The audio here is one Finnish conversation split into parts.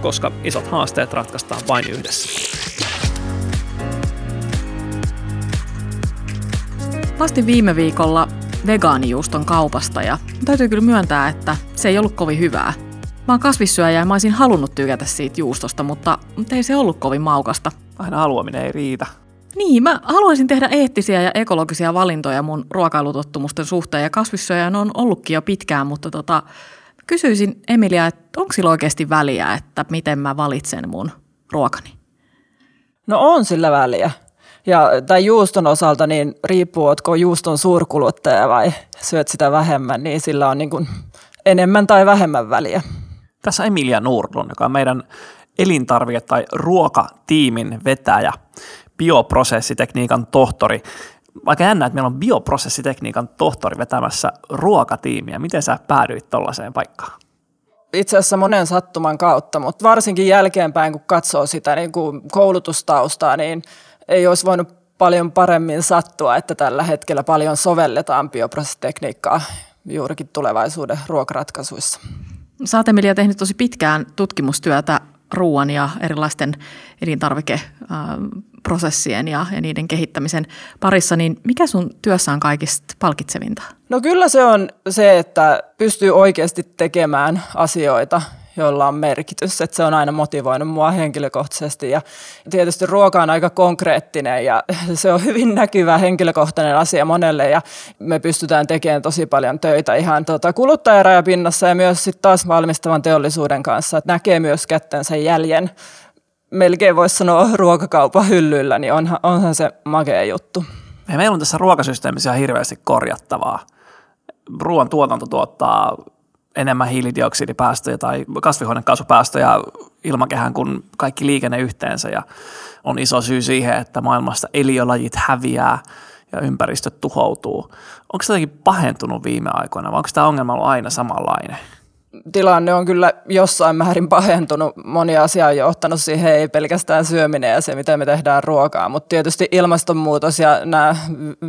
koska isot haasteet ratkaistaan vain yhdessä. Lastin viime viikolla vegaanijuuston kaupasta ja täytyy kyllä myöntää, että se ei ollut kovin hyvää. Mä oon kasvissyöjä ja mä olisin halunnut tykätä siitä juustosta, mutta, mutta ei se ollut kovin maukasta. Aina haluaminen ei riitä. Niin, mä haluaisin tehdä eettisiä ja ekologisia valintoja mun ruokailutottumusten suhteen ja kasvissyöjä on ollutkin jo pitkään, mutta tota, kysyisin Emilia, että onko sillä oikeasti väliä, että miten mä valitsen mun ruokani? No on sillä väliä. Ja tämän juuston osalta niin riippuu, oletko juuston suurkuluttaja vai syöt sitä vähemmän, niin sillä on niin kuin enemmän tai vähemmän väliä. Tässä Emilia Nordlund, joka on meidän elintarvike- tai ruokatiimin vetäjä, bioprosessitekniikan tohtori. Vaikka jännä, että meillä on bioprosessitekniikan tohtori vetämässä ruokatiimiä. Miten sä päädyit tuollaiseen paikkaan? Itse asiassa monen sattuman kautta, mutta varsinkin jälkeenpäin, kun katsoo sitä niin kuin koulutustaustaa, niin ei olisi voinut paljon paremmin sattua, että tällä hetkellä paljon sovelletaan bioprosessitekniikkaa juurikin tulevaisuuden ruokaratkaisuissa. Sä oot Emilia tehnyt tosi pitkään tutkimustyötä ruoan ja erilaisten elintarvikeprosessien ja, ja niiden kehittämisen parissa, niin mikä sun työssä on kaikista palkitsevinta? No kyllä se on se, että pystyy oikeasti tekemään asioita, joilla on merkitys. Että se on aina motivoinut mua henkilökohtaisesti ja tietysti ruoka on aika konkreettinen ja se on hyvin näkyvä henkilökohtainen asia monelle ja me pystytään tekemään tosi paljon töitä ihan tuota kuluttajarajapinnassa ja myös sitten taas valmistavan teollisuuden kanssa, että näkee myös kättensä jäljen melkein voisi sanoa ruokakaupan hyllyllä, niin onhan, onhan se makea juttu. Ja meillä on tässä ruokasysteemissä hirveästi korjattavaa. Ruoan tuotanto tuottaa enemmän hiilidioksidipäästöjä tai kasvihuonekaasupäästöjä ilmakehään kuin kaikki liikenne yhteensä ja on iso syy siihen, että maailmasta eliölajit häviää ja ympäristöt tuhoutuu. Onko se jotenkin pahentunut viime aikoina vai onko tämä ongelma ollut aina samanlainen? Tilanne on kyllä jossain määrin pahentunut. Moni asia on johtanut siihen, ei pelkästään syöminen ja se, miten me tehdään ruokaa, mutta tietysti ilmastonmuutos ja nämä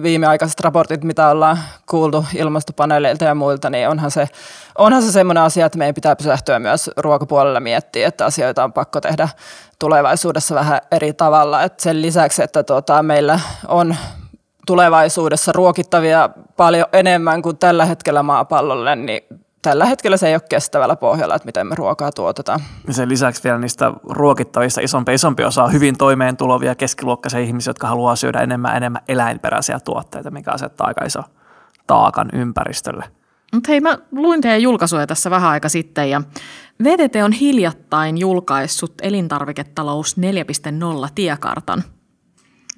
viimeaikaiset raportit, mitä ollaan kuultu ilmastopaneeleilta ja muilta, niin onhan se, onhan se semmoinen asia, että meidän pitää pysähtyä myös ruokapuolella miettiä, että asioita on pakko tehdä tulevaisuudessa vähän eri tavalla. Et sen lisäksi, että tuota, meillä on tulevaisuudessa ruokittavia paljon enemmän kuin tällä hetkellä maapallolle, niin tällä hetkellä se ei ole kestävällä pohjalla, että miten me ruokaa tuotetaan. Ja sen lisäksi vielä niistä ruokittavista isompi, isompi osa on hyvin toimeen tulovia keskiluokkaisia ihmisiä, jotka haluaa syödä enemmän enemmän eläinperäisiä tuotteita, mikä asettaa aika iso taakan ympäristölle. Mutta hei, mä luin teidän julkaisuja tässä vähän aika sitten ja VTT on hiljattain julkaissut elintarviketalous 4.0 tiekartan.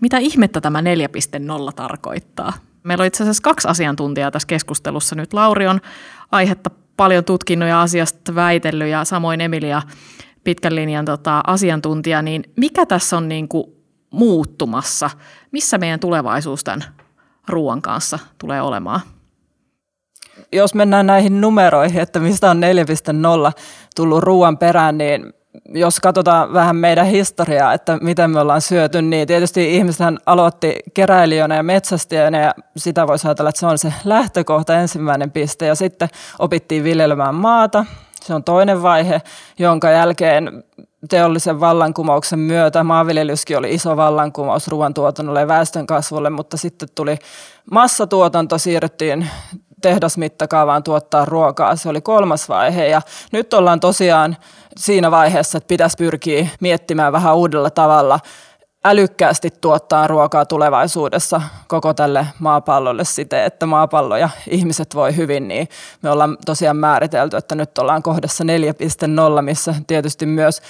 Mitä ihmettä tämä 4.0 tarkoittaa? Meillä on itse asiassa kaksi asiantuntijaa tässä keskustelussa nyt. Lauri on aihetta paljon tutkinut ja asiasta väitellyt ja samoin Emilia pitkän linjan tota, asiantuntija, niin mikä tässä on niin kuin muuttumassa? Missä meidän tulevaisuus tämän ruoan kanssa tulee olemaan? Jos mennään näihin numeroihin, että mistä on 4.0 tullut ruoan perään, niin jos katsotaan vähän meidän historiaa, että miten me ollaan syöty, niin tietysti ihmisethän aloitti keräilijöinä ja metsästäjänä ja sitä voisi ajatella, että se on se lähtökohta, ensimmäinen piste. Ja sitten opittiin viljelemään maata, se on toinen vaihe, jonka jälkeen teollisen vallankumouksen myötä maanviljelyskin oli iso vallankumous ruoantuotannolle ja väestön kasvulle, mutta sitten tuli massatuotanto, siirryttiin tehdasmittakaavaan tuottaa ruokaa. Se oli kolmas vaihe ja nyt ollaan tosiaan siinä vaiheessa, että pitäisi pyrkiä miettimään vähän uudella tavalla älykkäästi tuottaa ruokaa tulevaisuudessa koko tälle maapallolle siten, että maapallo ja ihmiset voi hyvin, niin me ollaan tosiaan määritelty, että nyt ollaan kohdassa 4.0, missä tietysti myös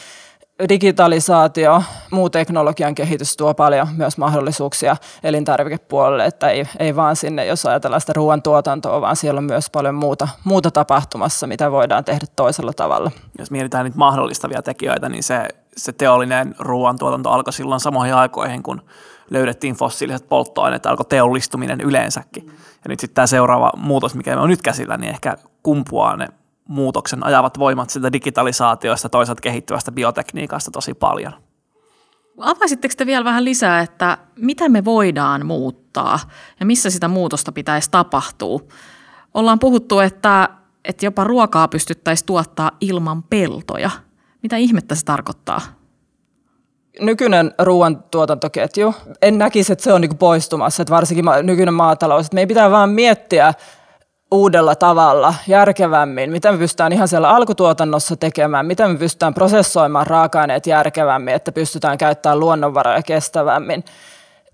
digitalisaatio, muu teknologian kehitys tuo paljon myös mahdollisuuksia elintarvikepuolelle, että ei, ei vaan sinne, jos ajatellaan sitä ruoantuotantoa, vaan siellä on myös paljon muuta, muuta tapahtumassa, mitä voidaan tehdä toisella tavalla. Jos mietitään niitä mahdollistavia tekijöitä, niin se se teollinen ruoantuotanto alkoi silloin samoihin aikoihin, kun löydettiin fossiiliset polttoaineet, alkoi teollistuminen yleensäkin. Ja nyt sitten tämä seuraava muutos, mikä on nyt käsillä, niin ehkä kumpuaa ne muutoksen ajavat voimat sitä digitalisaatioista, toisaalta kehittyvästä biotekniikasta tosi paljon. Avaisitteko te vielä vähän lisää, että mitä me voidaan muuttaa ja missä sitä muutosta pitäisi tapahtua? Ollaan puhuttu, että, että jopa ruokaa pystyttäisiin tuottaa ilman peltoja. Mitä ihmettä se tarkoittaa? nykyinen ruoantuotantoketju, en näkisi, että se on niin poistumassa, että varsinkin nykyinen maatalous. Että meidän pitää vaan miettiä uudella tavalla, järkevämmin, miten me pystytään ihan siellä alkutuotannossa tekemään, miten me pystytään prosessoimaan raaka-aineet järkevämmin, että pystytään käyttämään luonnonvaroja kestävämmin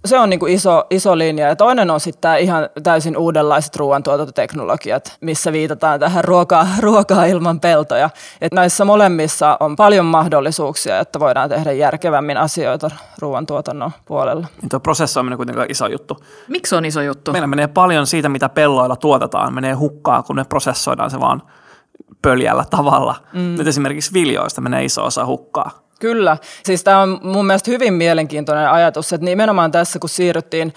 se on niin kuin iso, iso linja. Ja toinen on sitten tämä ihan täysin uudenlaiset ruoantuotantoteknologiat, missä viitataan tähän ruokaa, ruokaa ilman peltoja. Et näissä molemmissa on paljon mahdollisuuksia, että voidaan tehdä järkevämmin asioita ruoantuotannon puolella. Niin tuo prosessoiminen on kuitenkin iso juttu. Miksi on iso juttu? Meillä menee paljon siitä, mitä pelloilla tuotetaan, menee hukkaa, kun me prosessoidaan se vaan pöljällä tavalla. Mm. Nyt esimerkiksi viljoista menee iso osa hukkaa. Kyllä. Siis tämä on mun mielestä hyvin mielenkiintoinen ajatus, että nimenomaan tässä kun siirryttiin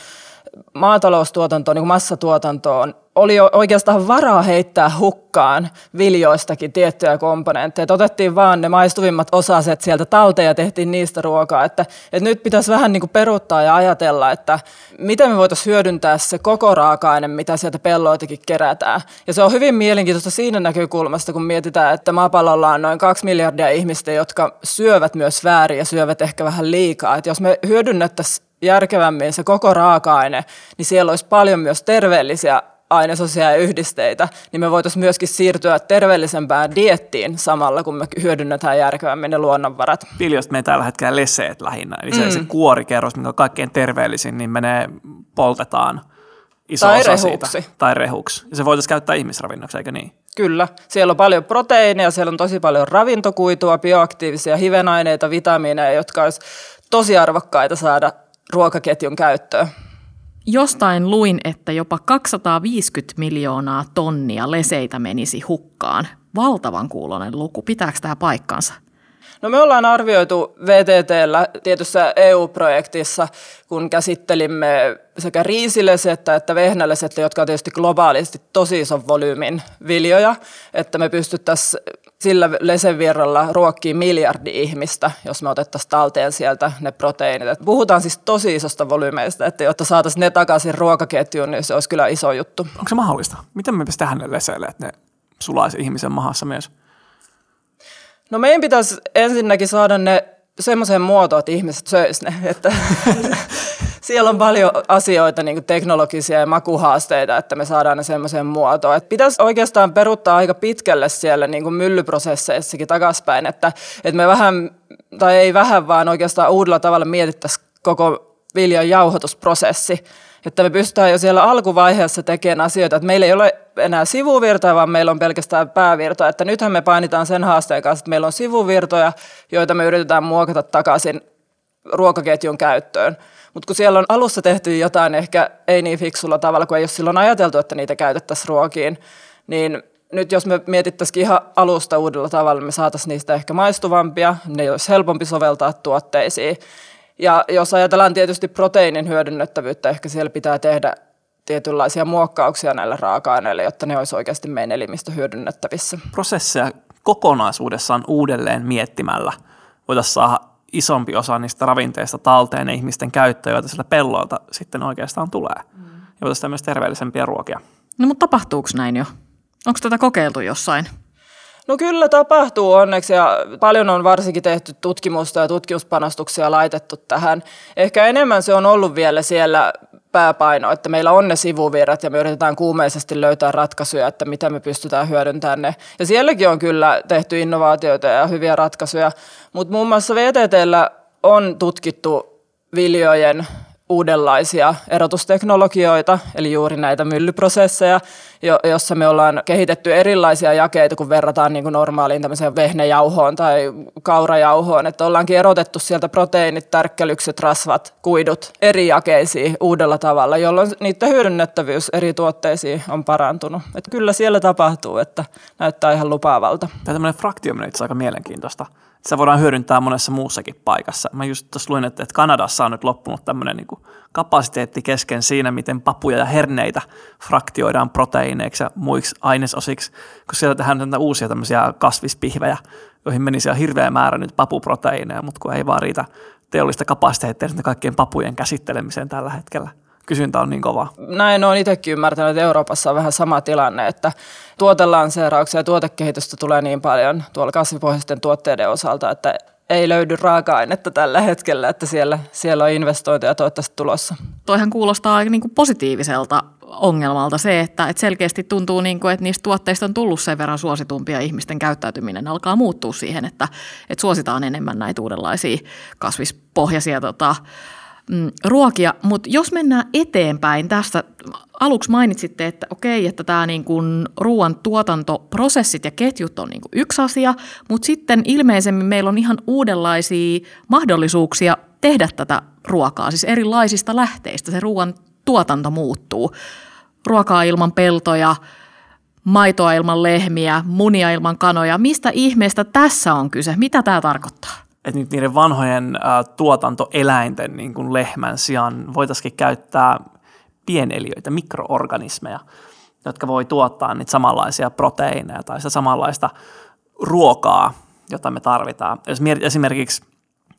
maataloustuotantoon, niin massatuotantoon, oli oikeastaan varaa heittää hukkaan viljoistakin tiettyjä komponentteja. Otettiin vaan ne maistuvimmat osaset sieltä talteen ja tehtiin niistä ruokaa. Että, että nyt pitäisi vähän niin kuin peruuttaa ja ajatella, että miten me voitaisiin hyödyntää se koko raaka-aine, mitä sieltä pelloitakin kerätään. Ja se on hyvin mielenkiintoista siinä näkökulmasta, kun mietitään, että maapallolla on noin kaksi miljardia ihmistä, jotka syövät myös väärin ja syövät ehkä vähän liikaa. Että jos me hyödynnettäisiin järkevämmin se koko raaka-aine, niin siellä olisi paljon myös terveellisiä ainesosia ja yhdisteitä, niin me voitaisiin myöskin siirtyä terveellisempään diettiin samalla, kun me hyödynnetään järkevämmin ne luonnonvarat. Viljosta me tällä hetkellä leseet lähinnä, eli se, mm. se kuorikerros, mikä on kaikkein terveellisin, niin menee, poltetaan iso tai osa rehuksi. siitä. Tai rehuksi. Ja se voitaisiin käyttää ihmisravinnoksi, eikö niin? Kyllä. Siellä on paljon proteiineja, siellä on tosi paljon ravintokuitua, bioaktiivisia hivenaineita, vitamiineja, jotka olisi tosi arvokkaita saada ruokaketjun käyttöön. Jostain luin, että jopa 250 miljoonaa tonnia leseitä menisi hukkaan. Valtavan kuulonen luku. Pitääkö tämä paikkansa? No me ollaan arvioitu VTTllä tietyssä EU-projektissa, kun käsittelimme sekä riisilesettä että vehnälesettä, jotka on tietysti globaalisti tosi ison volyymin viljoja, että me pystyttäisiin sillä lesevirralla ruokkii miljardi ihmistä, jos me otettaisiin talteen sieltä ne proteiinit. Et puhutaan siis tosi isosta volyymeista, että jotta saataisiin ne takaisin ruokaketjuun, niin se olisi kyllä iso juttu. Onko se mahdollista? Miten me tehdä ne leseille, että ne sulaisi ihmisen mahassa myös? No meidän pitäisi ensinnäkin saada ne semmoiseen muotoon, että ihmiset söisivät ne. Että siellä on paljon asioita, niin kuin teknologisia ja makuhaasteita, että me saadaan ne semmoiseen muotoon. Että pitäisi oikeastaan peruttaa aika pitkälle siellä niin kuin myllyprosesseissakin takaspäin, että, että me vähän, tai ei vähän, vaan oikeastaan uudella tavalla mietittäisiin koko viljan jauhotusprosessi että me pystytään jo siellä alkuvaiheessa tekemään asioita, että meillä ei ole enää sivuvirtoja, vaan meillä on pelkästään päävirtoja, että nythän me painitaan sen haasteen kanssa, että meillä on sivuvirtoja, joita me yritetään muokata takaisin ruokaketjun käyttöön. Mutta kun siellä on alussa tehty jotain ehkä ei niin fiksulla tavalla, kun ei ole silloin ajateltu, että niitä käytettäisiin ruokiin, niin nyt jos me mietittäisiin ihan alusta uudella tavalla, me saataisiin niistä ehkä maistuvampia, ne olisi helpompi soveltaa tuotteisiin. Ja jos ajatellaan tietysti proteiinin hyödynnettävyyttä, ehkä siellä pitää tehdä tietynlaisia muokkauksia näille raaka-aineille, jotta ne olisi oikeasti meidän elimistö hyödynnettävissä. Prosesseja kokonaisuudessaan uudelleen miettimällä voitaisiin saada isompi osa niistä ravinteista talteen ja ihmisten käyttöön, joita sillä pellolta sitten oikeastaan tulee. Mm. Ja voitaisiin myös terveellisempiä ruokia. No mutta tapahtuuko näin jo? Onko tätä kokeiltu jossain? No kyllä tapahtuu onneksi ja paljon on varsinkin tehty tutkimusta ja tutkimuspanostuksia laitettu tähän. Ehkä enemmän se on ollut vielä siellä pääpaino, että meillä on ne sivuvirrat ja me yritetään kuumeisesti löytää ratkaisuja, että miten me pystytään hyödyntämään ne. Ja sielläkin on kyllä tehty innovaatioita ja hyviä ratkaisuja, mutta muun muassa VTTllä on tutkittu viljojen uudenlaisia erotusteknologioita, eli juuri näitä myllyprosesseja, jossa me ollaan kehitetty erilaisia jakeita, kun verrataan niin kuin normaaliin tämmöiseen vehnäjauhoon tai kaurajauhoon, että ollaankin erotettu sieltä proteiinit, tärkkelykset, rasvat, kuidut eri jakeisiin uudella tavalla, jolloin niiden hyödynnettävyys eri tuotteisiin on parantunut. Että kyllä siellä tapahtuu, että näyttää ihan lupaavalta. Tämä tämmöinen fraktioiminen on aika mielenkiintoista. Se voidaan hyödyntää monessa muussakin paikassa. Mä just tuossa luin, että, että Kanadassa on nyt loppunut tämmöinen niin kapasiteetti kesken siinä, miten papuja ja herneitä fraktioidaan proteiineiksi ja muiksi ainesosiksi, kun siellä tehdään uusia tämmöisiä kasvispihvejä, joihin menisi ihan hirveä määrä nyt papuproteiineja, mutta kun ei vaan riitä teollista kapasiteettia kaikkien papujen käsittelemiseen tällä hetkellä kysyntä on niin kova. Näin on itsekin ymmärtänyt, että Euroopassa on vähän sama tilanne, että tuotelanseerauksia ja tuotekehitystä tulee niin paljon tuolla kasvipohjaisten tuotteiden osalta, että ei löydy raaka-ainetta tällä hetkellä, että siellä, siellä on investointeja toivottavasti tulossa. Toihan kuulostaa aika niin kuin positiiviselta ongelmalta se, että, että selkeästi tuntuu, niin kuin, että niistä tuotteista on tullut sen verran suositumpia ihmisten käyttäytyminen alkaa muuttua siihen, että, että suositaan enemmän näitä uudenlaisia kasvispohjaisia tota, ruokia. Mutta jos mennään eteenpäin tästä, aluksi mainitsitte, että okei, että tämä niin kuin ruoan tuotantoprosessit ja ketjut on niin kuin yksi asia, mutta sitten ilmeisemmin meillä on ihan uudenlaisia mahdollisuuksia tehdä tätä ruokaa, siis erilaisista lähteistä. Se ruoan tuotanto muuttuu. Ruokaa ilman peltoja, maitoa ilman lehmiä, munia ilman kanoja. Mistä ihmeestä tässä on kyse? Mitä tämä tarkoittaa? Että nyt niiden vanhojen ä, tuotantoeläinten, niin kuin lehmän sijaan, voitaisiin käyttää pieneliöitä, mikroorganismeja, jotka voi tuottaa niitä samanlaisia proteiineja tai sitä samanlaista ruokaa, jota me tarvitaan. Jos esimerkiksi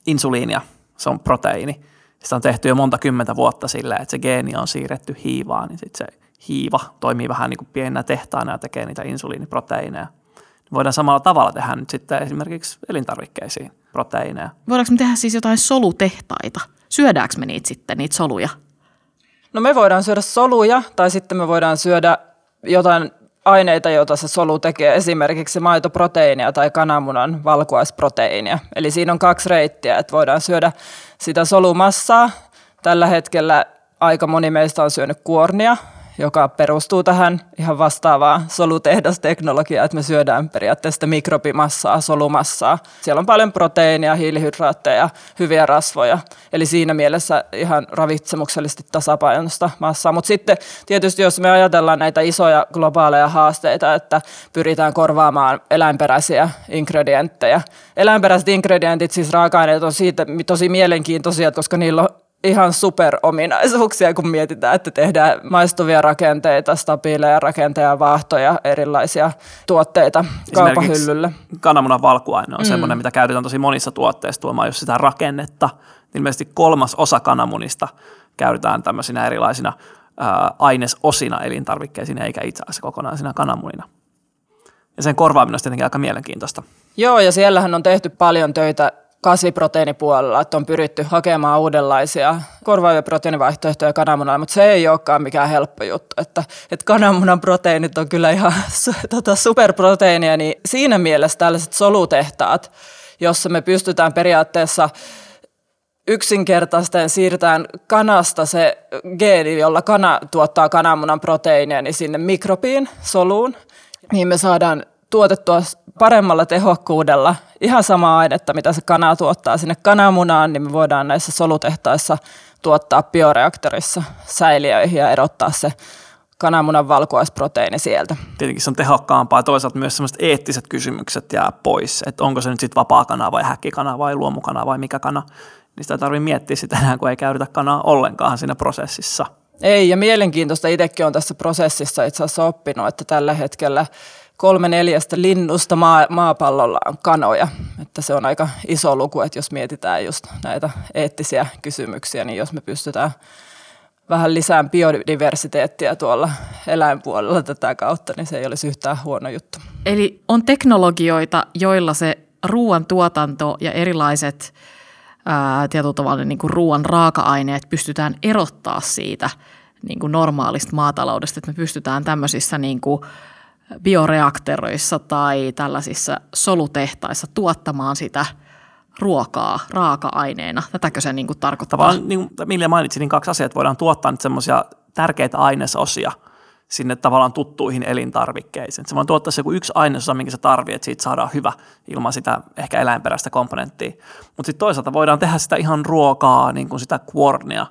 insuliinia, se on proteiini, sitä on tehty jo monta kymmentä vuotta sillä, että se geeni on siirretty hiivaan, niin sitten se hiiva toimii vähän niin kuin pienenä tehtaana ja tekee niitä insuliiniproteiineja. Voidaan samalla tavalla tehdä nyt sitten esimerkiksi elintarvikkeisiin proteiineja. Voidaanko me tehdä siis jotain solutehtaita? Syödäänkö me niitä sitten, niitä soluja? No me voidaan syödä soluja tai sitten me voidaan syödä jotain aineita, joita se solu tekee, esimerkiksi maitoproteiinia tai kananmunan valkuaisproteiinia. Eli siinä on kaksi reittiä, että voidaan syödä sitä solumassaa. Tällä hetkellä aika moni meistä on syönyt kuornia, joka perustuu tähän ihan vastaavaan solutehdasteknologiaan, että me syödään periaatteessa mikrobimassaa, solumassaa. Siellä on paljon proteiinia, hiilihydraatteja, hyviä rasvoja, eli siinä mielessä ihan ravitsemuksellisesti tasapainosta massaa. Mutta sitten tietysti jos me ajatellaan näitä isoja globaaleja haasteita, että pyritään korvaamaan eläinperäisiä ingredienttejä. Eläinperäiset ingredientit, siis raaka-aineet on siitä tosi mielenkiintoisia, koska niillä on ihan superominaisuuksia, kun mietitään, että tehdään maistuvia rakenteita, stabiileja rakenteja, vaahtoja, erilaisia tuotteita kaupahyllylle. Kananmunan valkuaine on mm. semmoinen, mitä käytetään tosi monissa tuotteissa tuomaan jos sitä rakennetta. Ilmeisesti kolmas osa kananmunista käytetään tämmöisinä erilaisina ää, ainesosina elintarvikkeisiin, eikä itse asiassa kokonaisina kananmunina. Ja sen korvaaminen on tietenkin aika mielenkiintoista. Joo, ja siellähän on tehty paljon töitä kasviproteiinipuolella, että on pyritty hakemaan uudenlaisia korvaavia proteiinivaihtoehtoja kananmunalle, mutta se ei olekaan mikään helppo juttu. Että, että kananmunan proteiinit on kyllä ihan tota, superproteiinia, niin siinä mielessä tällaiset solutehtaat, jossa me pystytään periaatteessa yksinkertaisten siirtään kanasta se geeni, jolla kana tuottaa kananmunan proteiinia, niin sinne mikrobiin, soluun, niin me saadaan tuotettua paremmalla tehokkuudella ihan samaa ainetta, mitä se kana tuottaa sinne kananmunaan, niin me voidaan näissä solutehtaissa tuottaa bioreaktorissa säiliöihin ja erottaa se kananmunan valkuaisproteiini sieltä. Tietenkin se on tehokkaampaa. Toisaalta myös sellaiset eettiset kysymykset jää pois, että onko se nyt sitten vapaa kana vai häkkikana vai luomukana vai mikä kana. Niin sitä ei tarvitse miettiä sitä enää, kun ei käytetä kanaa ollenkaan siinä prosessissa. Ei, ja mielenkiintoista itsekin on tässä prosessissa itse asiassa oppinut, että tällä hetkellä – kolme neljästä linnusta maa, maapallolla on kanoja. Että se on aika iso luku, että jos mietitään just näitä eettisiä kysymyksiä, niin jos me pystytään vähän lisää biodiversiteettiä tuolla eläinpuolella tätä kautta, niin se ei olisi yhtään huono juttu. Eli on teknologioita, joilla se ruoan tuotanto ja erilaiset tietyllä tavalla niin ruoan raaka-aineet pystytään erottaa siitä niin kuin normaalista maataloudesta, että me pystytään tämmöisissä niin kuin, bioreaktoreissa tai tällaisissa solutehtaissa tuottamaan sitä ruokaa raaka-aineena. Tätäkö se niin kuin tarkoittaa? Tavallaan, niin kuin Mille mainitsin, niin kaksi asiaa, että voidaan tuottaa nyt semmoisia tärkeitä ainesosia sinne tavallaan tuttuihin elintarvikkeisiin. Se voi tuottaa se joku yksi ainesosa, minkä se tarvitsee, että siitä saadaan hyvä ilman sitä ehkä eläinperäistä komponenttia. Mutta sitten toisaalta voidaan tehdä sitä ihan ruokaa, niin kuin sitä kuornia,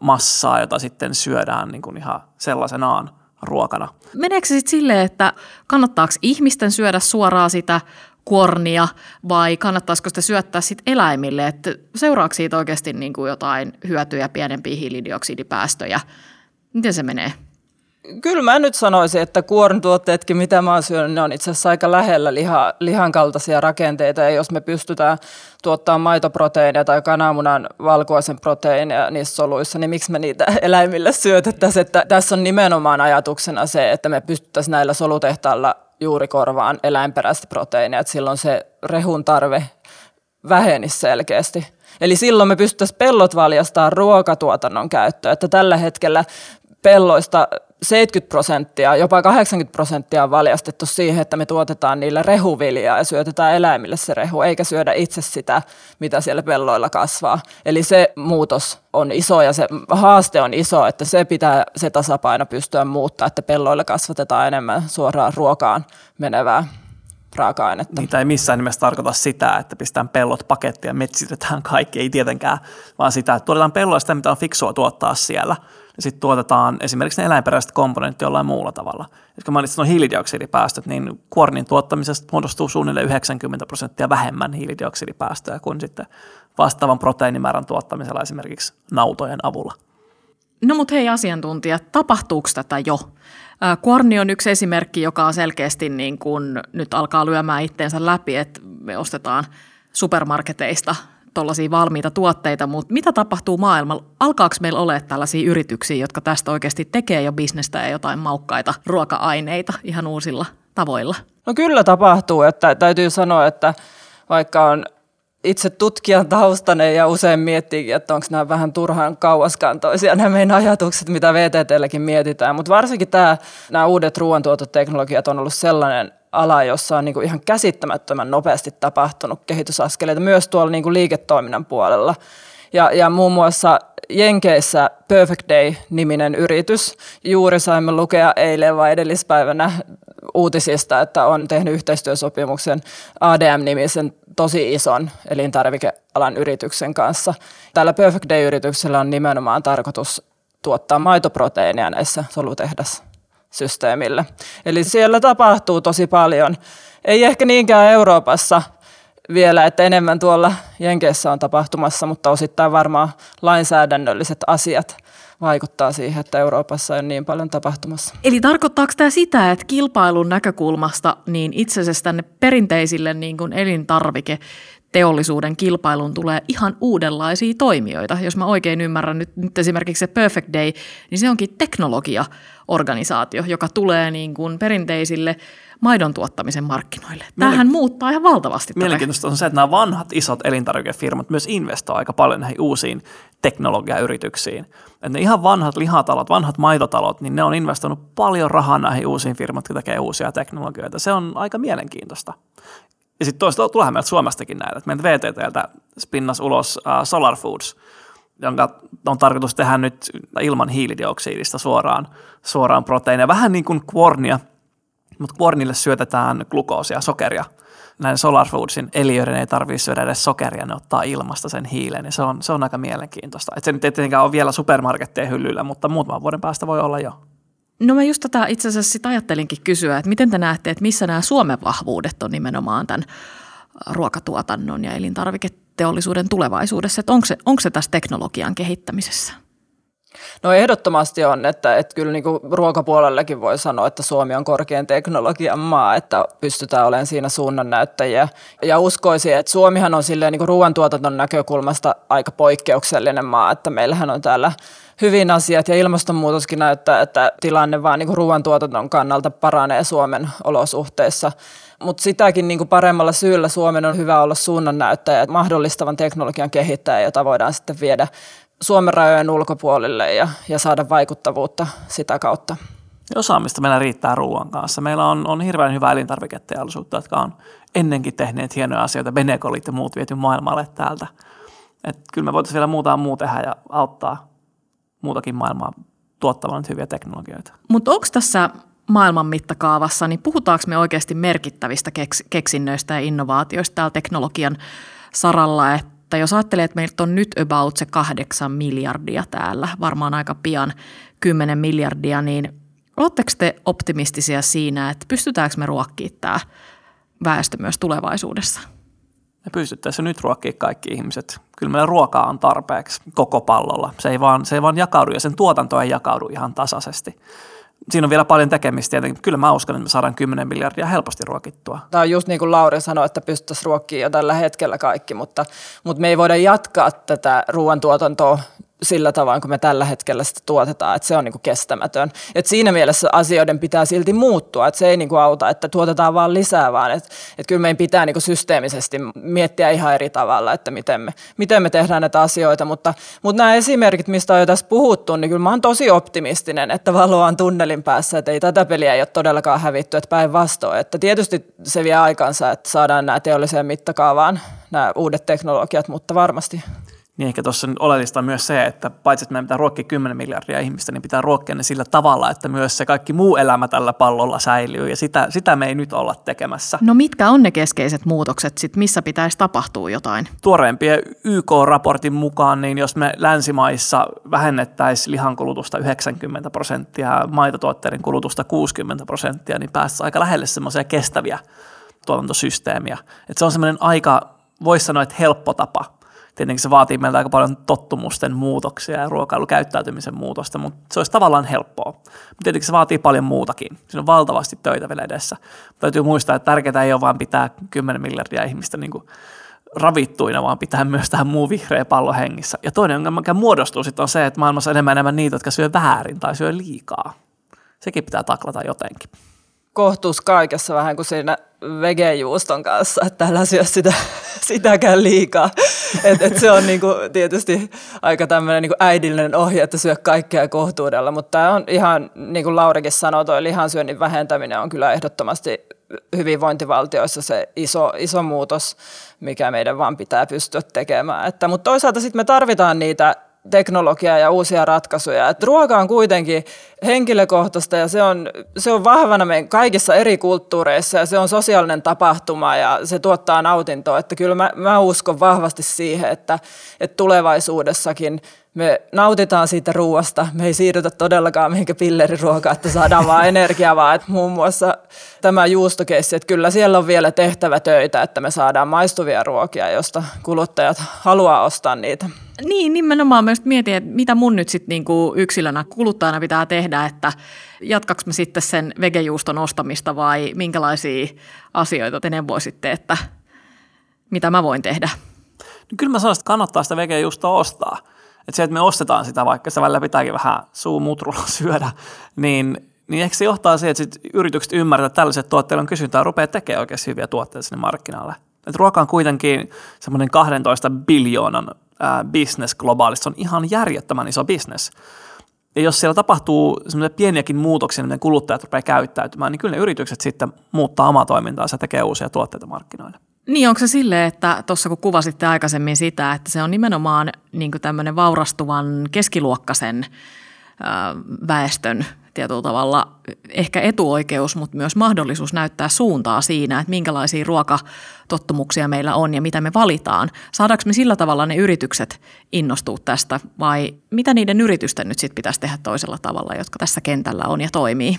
massaa, jota sitten syödään niin kuin ihan sellaisenaan – ruokana. Meneekö se sitten silleen, että kannattaako ihmisten syödä suoraan sitä kuornia vai kannattaisiko sitä syöttää sit eläimille, että seuraako siitä oikeasti niin kuin jotain hyötyjä, pienempiä hiilidioksidipäästöjä? Miten se menee? Kyllä mä nyt sanoisin, että kuorntuotteetkin, mitä mä oon syönyt, ne on itse asiassa aika lähellä liha, lihan kaltaisia rakenteita. Ja jos me pystytään tuottaa maitoproteiinia tai kananmunan valkuaisen proteiinia niissä soluissa, niin miksi me niitä eläimille syötettäisiin? Että tässä on nimenomaan ajatuksena se, että me pystyttäisiin näillä solutehtailla juuri korvaan eläinperäistä proteiinia, että silloin se rehun tarve vähenisi selkeästi. Eli silloin me pystyttäisiin pellot valjastamaan ruokatuotannon käyttöön, että tällä hetkellä pelloista 70 prosenttia, jopa 80 prosenttia on valjastettu siihen, että me tuotetaan niillä rehuviljaa ja syötetään eläimille se rehu, eikä syödä itse sitä, mitä siellä pelloilla kasvaa. Eli se muutos on iso ja se haaste on iso, että se pitää se tasapaino pystyä muuttaa, että pelloilla kasvatetaan enemmän suoraan ruokaan menevää raaka-ainetta. Niitä ei missään nimessä tarkoita sitä, että pistetään pellot pakettiin ja metsitetään kaikki, ei tietenkään, vaan sitä, että tuotetaan pelloilla sitä, mitä on fiksua tuottaa siellä – ja sitten tuotetaan esimerkiksi ne eläinperäiset komponentit jollain muulla tavalla. Jos mainitsin nuo hiilidioksidipäästöt, niin kuornin tuottamisesta muodostuu suunnilleen 90 prosenttia vähemmän hiilidioksidipäästöjä kuin sitten vastaavan proteiinimäärän tuottamisella esimerkiksi nautojen avulla. No mutta hei asiantuntijat, tapahtuuko tätä jo? Kuorni on yksi esimerkki, joka on selkeästi niin kuin nyt alkaa lyömään itteensä läpi, että me ostetaan supermarketeista tuollaisia valmiita tuotteita, mutta mitä tapahtuu maailmalla? Alkaako meillä ole tällaisia yrityksiä, jotka tästä oikeasti tekee jo bisnestä ja jotain maukkaita ruoka-aineita ihan uusilla tavoilla? No kyllä tapahtuu, että täytyy sanoa, että vaikka on itse tutkijan taustainen ja usein miettii, että onko nämä vähän turhaan kauaskantoisia nämä meidän ajatukset, mitä VTTlläkin mietitään. Mutta varsinkin tämä, nämä uudet ruoantuototeknologiat on ollut sellainen ala, jossa on niin kuin ihan käsittämättömän nopeasti tapahtunut kehitysaskeleita myös tuolla niin kuin liiketoiminnan puolella. Ja, ja muun muassa Jenkeissä Perfect Day-niminen yritys. Juuri saimme lukea eilen vai edellispäivänä uutisista, että on tehnyt yhteistyösopimuksen ADM-nimisen tosi ison elintarvikealan yrityksen kanssa. Tällä Perfect Day-yrityksellä on nimenomaan tarkoitus tuottaa maitoproteiinia näissä solutehdas-systeemillä. Eli siellä tapahtuu tosi paljon. Ei ehkä niinkään Euroopassa vielä, että enemmän tuolla Jenkeissä on tapahtumassa, mutta osittain varmaan lainsäädännölliset asiat vaikuttaa siihen, että Euroopassa on niin paljon tapahtumassa. Eli tarkoittaako tämä sitä, että kilpailun näkökulmasta niin itse asiassa tänne perinteisille niin kuin elintarvike teollisuuden kilpailuun tulee ihan uudenlaisia toimijoita. Jos mä oikein ymmärrän nyt, nyt esimerkiksi se Perfect Day, niin se onkin teknologiaorganisaatio, joka tulee niin kuin perinteisille maidon tuottamisen markkinoille. Tämähän muuttaa ihan valtavasti. Mielenkiintoista on se, että nämä vanhat isot elintarvikefirmat myös investoivat aika paljon näihin uusiin teknologiayrityksiin. Että ne ihan vanhat lihatalot, vanhat maitotalot, niin ne on investoinut paljon rahaa näihin uusiin firmat, jotka tekee uusia teknologioita. Se on aika mielenkiintoista. Ja sitten toista tuleehan meiltä Suomestakin näitä. Meiltä VTTltä spinnas ulos uh, Solar Foods, jonka on tarkoitus tehdä nyt ilman hiilidioksidista suoraan, suoraan proteiinia. Vähän niin kuin kuornia, mutta kuornille syötetään glukoosia, sokeria. Näin Solar Foodsin eliöiden ei tarvitse syödä edes sokeria, ne ottaa ilmasta sen hiilen, niin se on, se on aika mielenkiintoista. Et se nyt ei tietenkään ole vielä supermarkettien hyllyllä, mutta muutaman vuoden päästä voi olla jo. No mä just tätä itse asiassa sit ajattelinkin kysyä, että miten te näette, että missä nämä Suomen vahvuudet on nimenomaan tämän ruokatuotannon ja elintarviketeollisuuden tulevaisuudessa, että onko se, onko se tässä teknologian kehittämisessä? No ehdottomasti on, että, että kyllä niin kuin ruokapuolellekin voi sanoa, että Suomi on korkean teknologian maa, että pystytään olemaan siinä suunnannäyttäjiä. Ja uskoisin, että Suomihan on silleen niin ruoantuotannon näkökulmasta aika poikkeuksellinen maa, että meillähän on täällä hyvin asiat ja ilmastonmuutoskin näyttää, että tilanne vaan niin ruoantuotannon kannalta paranee Suomen olosuhteissa. Mutta sitäkin niin kuin paremmalla syyllä Suomen on hyvä olla suunnannäyttäjä mahdollistavan teknologian kehittäjä, jota voidaan sitten viedä Suomen rajojen ulkopuolelle ja, ja saada vaikuttavuutta sitä kautta. Osaamista meillä riittää ruoan kanssa. Meillä on, on hirveän hyvä elintarviketeollisuutta, jotka on ennenkin tehneet hienoja asioita, Benecolit ja muut viety maailmalle täältä. Et kyllä me voitaisiin vielä muuta muu tehdä ja auttaa muutakin maailmaa tuottamaan hyviä teknologioita. Mutta onko tässä maailman mittakaavassa, niin puhutaanko me oikeasti merkittävistä keks- keksinnöistä ja innovaatioista täällä teknologian saralla, että mutta jos ajattelee, että meiltä on nyt about se kahdeksan miljardia täällä, varmaan aika pian kymmenen miljardia, niin oletteko te optimistisia siinä, että pystytäänkö me ruokkimaan tämä väestö myös tulevaisuudessa? Me pystyttäisiin nyt ruokkia kaikki ihmiset. Kyllä meillä ruokaa on tarpeeksi koko pallolla. Se ei vaan, se ei vaan jakaudu ja sen tuotanto ei jakaudu ihan tasaisesti siinä on vielä paljon tekemistä tietenkin. Kyllä mä uskon, että me saadaan 10 miljardia helposti ruokittua. Tämä on just niin kuin Lauri sanoi, että pystyttäisiin ruokkimaan jo tällä hetkellä kaikki, mutta, mutta me ei voida jatkaa tätä ruoantuotantoa sillä tavalla, kun me tällä hetkellä sitä tuotetaan, että se on niin kuin kestämätön. Et siinä mielessä asioiden pitää silti muuttua, että se ei niin kuin auta, että tuotetaan vaan lisää, vaan että, että kyllä meidän pitää niin kuin systeemisesti miettiä ihan eri tavalla, että miten me, miten me tehdään näitä asioita. Mutta, mutta nämä esimerkit, mistä on jo tässä puhuttu, niin kyllä mä oon tosi optimistinen, että valoa on tunnelin päässä, että ei tätä peliä ei ole todellakaan hävitty, että päinvastoin. Että tietysti se vie aikansa, että saadaan nämä teolliseen mittakaavaan nämä uudet teknologiat, mutta varmasti niin ehkä tuossa oleellista on myös se, että paitsi että meidän pitää ruokkia 10 miljardia ihmistä, niin pitää ruokkia ne sillä tavalla, että myös se kaikki muu elämä tällä pallolla säilyy ja sitä, sitä me ei nyt olla tekemässä. No mitkä on ne keskeiset muutokset sit, missä pitäisi tapahtua jotain? Tuoreimpien YK-raportin mukaan, niin jos me länsimaissa vähennettäisiin lihankulutusta 90 prosenttia, maitotuotteiden kulutusta 60 prosenttia, niin päästäisiin aika lähelle semmoisia kestäviä tuotantosysteemiä. Et se on semmoinen aika, voisi sanoa, että helppo tapa tietenkin se vaatii meiltä aika paljon tottumusten muutoksia ja ruokailukäyttäytymisen muutosta, mutta se olisi tavallaan helppoa. Mutta tietenkin se vaatii paljon muutakin. Siinä on valtavasti töitä vielä edessä. Mutta täytyy muistaa, että tärkeää ei ole vain pitää 10 miljardia ihmistä niin kuin ravittuina, vaan pitää myös tähän muu vihreä pallo hengissä. Ja toinen ongelma, mikä muodostuu sitten on se, että maailmassa on enemmän enemmän niitä, jotka syö väärin tai syö liikaa. Sekin pitää taklata jotenkin kohtuus kaikessa vähän kuin siinä vegejuuston kanssa, että älä syö sitä, sitäkään liikaa. Et, et se on niinku tietysti aika tämmöinen niinku äidillinen ohje, että syö kaikkea kohtuudella, mutta tämä on ihan, niin kuin Laurikin sanoi, tuo lihansyönnin vähentäminen on kyllä ehdottomasti hyvinvointivaltioissa se iso, iso muutos, mikä meidän vaan pitää pystyä tekemään. Että, mutta toisaalta sitten me tarvitaan niitä teknologiaa ja uusia ratkaisuja. Et ruoka on kuitenkin henkilökohtaista ja se on, se on vahvana meidän kaikissa eri kulttuureissa ja se on sosiaalinen tapahtuma ja se tuottaa nautintoa. Että kyllä mä, mä uskon vahvasti siihen, että, että tulevaisuudessakin me nautitaan siitä ruoasta. Me ei siirrytä todellakaan mihinkä pilleriruokaan, että saadaan vaan energiaa, vaan että muun muassa tämä juustokeissi, että kyllä siellä on vielä tehtävä töitä, että me saadaan maistuvia ruokia, josta kuluttajat haluaa ostaa niitä. Niin, nimenomaan myös mietin, että mitä mun nyt sitten niinku yksilönä kuluttajana pitää tehdä, että jatkaks mä sitten sen vegejuuston ostamista vai minkälaisia asioita te neuvoisitte, että mitä mä voin tehdä? No kyllä mä sanoisin, että kannattaa sitä vegejuustoa ostaa. Että se, että me ostetaan sitä, vaikka se välillä pitääkin vähän suumutrulla syödä, niin, niin ehkä se johtaa siihen, että sit yritykset ymmärtävät, että tällaiset tuotteet on kysyntää ja rupeaa tekemään oikeasti hyviä tuotteita sinne markkinalle. Et ruoka on kuitenkin semmoinen 12 biljoonan business globaalisti, se on ihan järjettömän iso business. Ja jos siellä tapahtuu semmoisia pieniäkin muutoksia, miten kuluttajat rupeaa käyttäytymään, niin kyllä ne yritykset sitten muuttaa omaa toimintaansa ja tekee uusia tuotteita markkinoille. Niin, onko se silleen, että tuossa kun kuvasitte aikaisemmin sitä, että se on nimenomaan niin tämmöinen vaurastuvan keskiluokkaisen väestön tietyllä tavalla ehkä etuoikeus, mutta myös mahdollisuus näyttää suuntaa siinä, että minkälaisia ruokatottumuksia meillä on ja mitä me valitaan. Saadaanko me sillä tavalla ne yritykset innostua tästä vai mitä niiden yritysten nyt sitten pitäisi tehdä toisella tavalla, jotka tässä kentällä on ja toimii?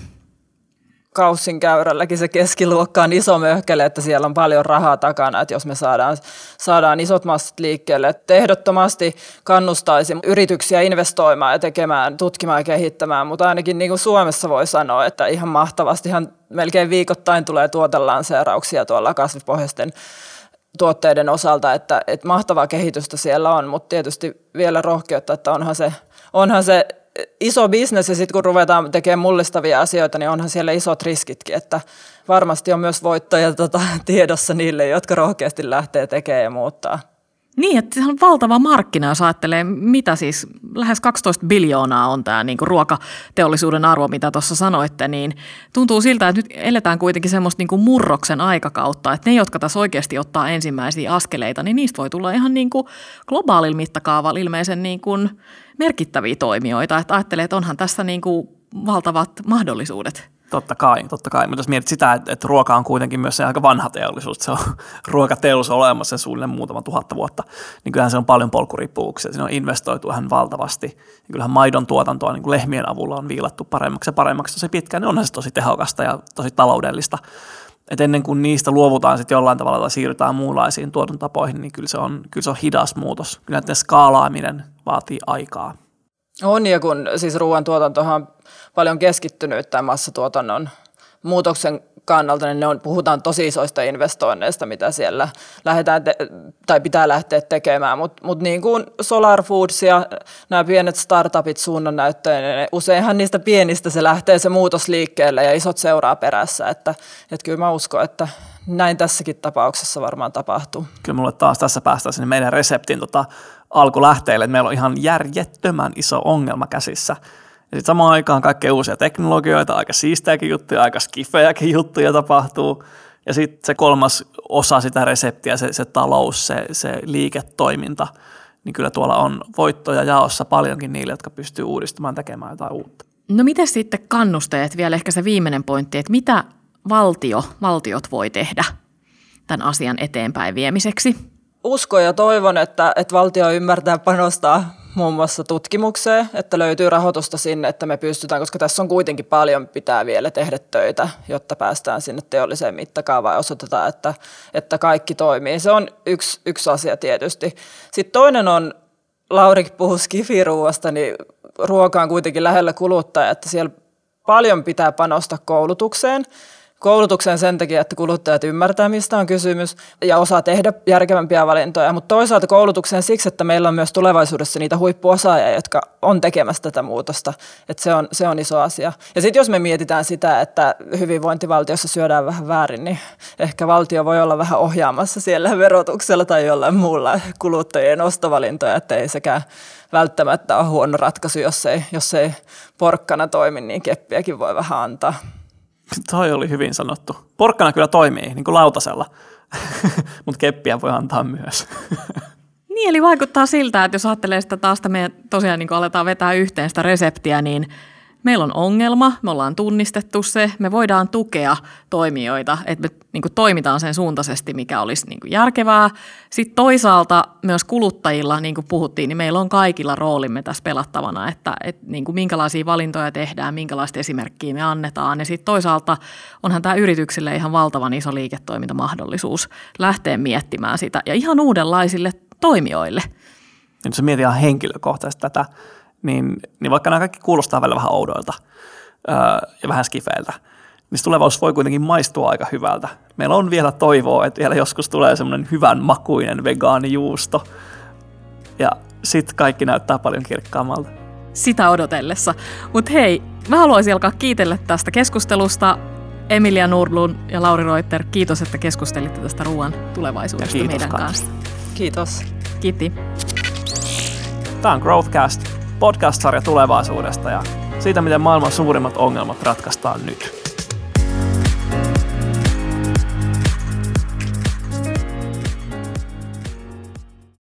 Kaussin käyrälläkin se keskiluokka on iso möhkele, että siellä on paljon rahaa takana, että jos me saadaan, saadaan isot massat liikkeelle. Että ehdottomasti kannustaisin yrityksiä investoimaan ja tekemään, tutkimaan ja kehittämään, mutta ainakin niin kuin Suomessa voi sanoa, että ihan mahtavasti, ihan melkein viikoittain tulee tuotelanseerauksia tuolla kasvipohjaisten tuotteiden osalta, että, että mahtavaa kehitystä siellä on, mutta tietysti vielä rohkeutta, että onhan se, onhan se iso bisnes ja sitten kun ruvetaan tekemään mullistavia asioita, niin onhan siellä isot riskitkin, että varmasti on myös voittoja tota, tiedossa niille, jotka rohkeasti lähtee tekemään ja muuttaa. Niin, että se on valtava markkina, jos ajattelee, mitä siis lähes 12 biljoonaa on tämä niin ruokateollisuuden arvo, mitä tuossa sanoitte, niin tuntuu siltä, että nyt eletään kuitenkin semmoista niin kuin murroksen aikakautta, että ne, jotka tässä oikeasti ottaa ensimmäisiä askeleita, niin niistä voi tulla ihan niin kuin globaalilla mittakaavalla ilmeisen niin kuin merkittäviä toimijoita, että ajattelee, että onhan tässä niin kuin valtavat mahdollisuudet. Totta kai, totta kai. Mutta jos mietit sitä, että, että ruoka on kuitenkin myös se aika vanha teollisuus, se on ruokateollisuus olemassa sen suunnilleen muutama tuhatta vuotta, niin kyllähän se on paljon polkuriippuvuuksia. Siinä on investoitu ihan valtavasti. Ja kyllähän maidon tuotantoa niin kuin lehmien avulla on viilattu paremmaksi ja paremmaksi tosi pitkään, niin onhan se tosi tehokasta ja tosi taloudellista. Et ennen kuin niistä luovutaan sitten jollain tavalla tai siirrytään muunlaisiin tuotantotapoihin, niin kyllä se on, kyllä se on hidas muutos. Kyllä skaalaaminen vaatii aikaa. On, ja kun siis ruoantuotantohan on paljon keskittynyt tämän massatuotannon muutoksen kannalta, niin ne on, puhutaan tosi isoista investoinneista, mitä siellä lähdetään te- tai pitää lähteä tekemään. Mutta mut niin kuin Solar Foods ja nämä pienet startupit suunnannäyttöön, niin useinhan niistä pienistä se lähtee se muutos liikkeelle ja isot seuraa perässä. Että, että kyllä mä uskon, että näin tässäkin tapauksessa varmaan tapahtuu. Kyllä mulle taas tässä päästään sinne meidän reseptin tota, alkulähteille, että meillä on ihan järjettömän iso ongelma käsissä. Ja sitten samaan aikaan kaikkea uusia teknologioita, aika siistejäkin juttuja, aika skifejäkin juttuja tapahtuu. Ja sitten se kolmas osa sitä reseptiä, se, se talous, se, se liiketoiminta, niin kyllä tuolla on voittoja jaossa paljonkin niille, jotka pystyy uudistumaan tekemään jotain uutta. No miten sitten kannusteet, vielä ehkä se viimeinen pointti, että mitä valtio, valtiot voi tehdä tämän asian eteenpäin viemiseksi? Uskon ja toivon, että, että valtio ymmärtää panostaa muun muassa tutkimukseen, että löytyy rahoitusta sinne, että me pystytään, koska tässä on kuitenkin paljon pitää vielä tehdä töitä, jotta päästään sinne teolliseen mittakaavaan ja osoitetaan, että, että kaikki toimii. Se on yksi, yksi asia tietysti. Sitten toinen on, Lauri puhui skifiruuasta, niin ruoka on kuitenkin lähellä kuluttajaa, että siellä paljon pitää panostaa koulutukseen – koulutukseen sen takia, että kuluttajat ymmärtää, mistä on kysymys ja osaa tehdä järkevämpiä valintoja, mutta toisaalta koulutukseen siksi, että meillä on myös tulevaisuudessa niitä huippuosaajia, jotka on tekemässä tätä muutosta, että se on, se on iso asia. Ja sitten jos me mietitään sitä, että hyvinvointivaltiossa syödään vähän väärin, niin ehkä valtio voi olla vähän ohjaamassa siellä verotuksella tai jollain muulla kuluttajien ostovalintoja, että ei sekään välttämättä ole huono ratkaisu, jos ei, jos ei porkkana toimi, niin keppiäkin voi vähän antaa. Toi oli hyvin sanottu. Porkkana kyllä toimii, niin kuin lautasella, mutta keppiä voi antaa myös. niin, eli vaikuttaa siltä, että jos ajattelee sitä taas, että me tosiaan niin aletaan vetää yhteen sitä reseptiä, niin meillä on ongelma, me ollaan tunnistettu se, me voidaan tukea toimijoita, että me niin kuin toimitaan sen suuntaisesti, mikä olisi niin kuin järkevää. Sitten toisaalta myös kuluttajilla, niin kuin puhuttiin, niin meillä on kaikilla roolimme tässä pelattavana, että, että niin kuin minkälaisia valintoja tehdään, minkälaista esimerkkiä me annetaan. Ja sitten toisaalta onhan tämä yrityksille ihan valtavan iso liiketoimintamahdollisuus lähteä miettimään sitä ja ihan uudenlaisille toimijoille. Ja jos mietit ihan henkilökohtaisesti tätä, niin, niin vaikka nämä kaikki kuulostaa välillä vähän oudoilta öö, ja vähän skifeiltä, niin tulevaisuus voi kuitenkin maistua aika hyvältä. Meillä on vielä toivoa, että vielä joskus tulee semmoinen hyvän makuinen vegaanijuusto. Ja sitten kaikki näyttää paljon kirkkaammalta. Sitä odotellessa. Mutta hei, mä haluaisin alkaa kiitellä tästä keskustelusta. Emilia Nurlun ja Lauri Reuter, kiitos, että keskustelitte tästä ruoan tulevaisuudesta meidän kanssa. Kiitos. Kiitti. Tämä on Growthcast, podcast-sarja tulevaisuudesta ja siitä, miten maailman suurimmat ongelmat ratkaistaan nyt.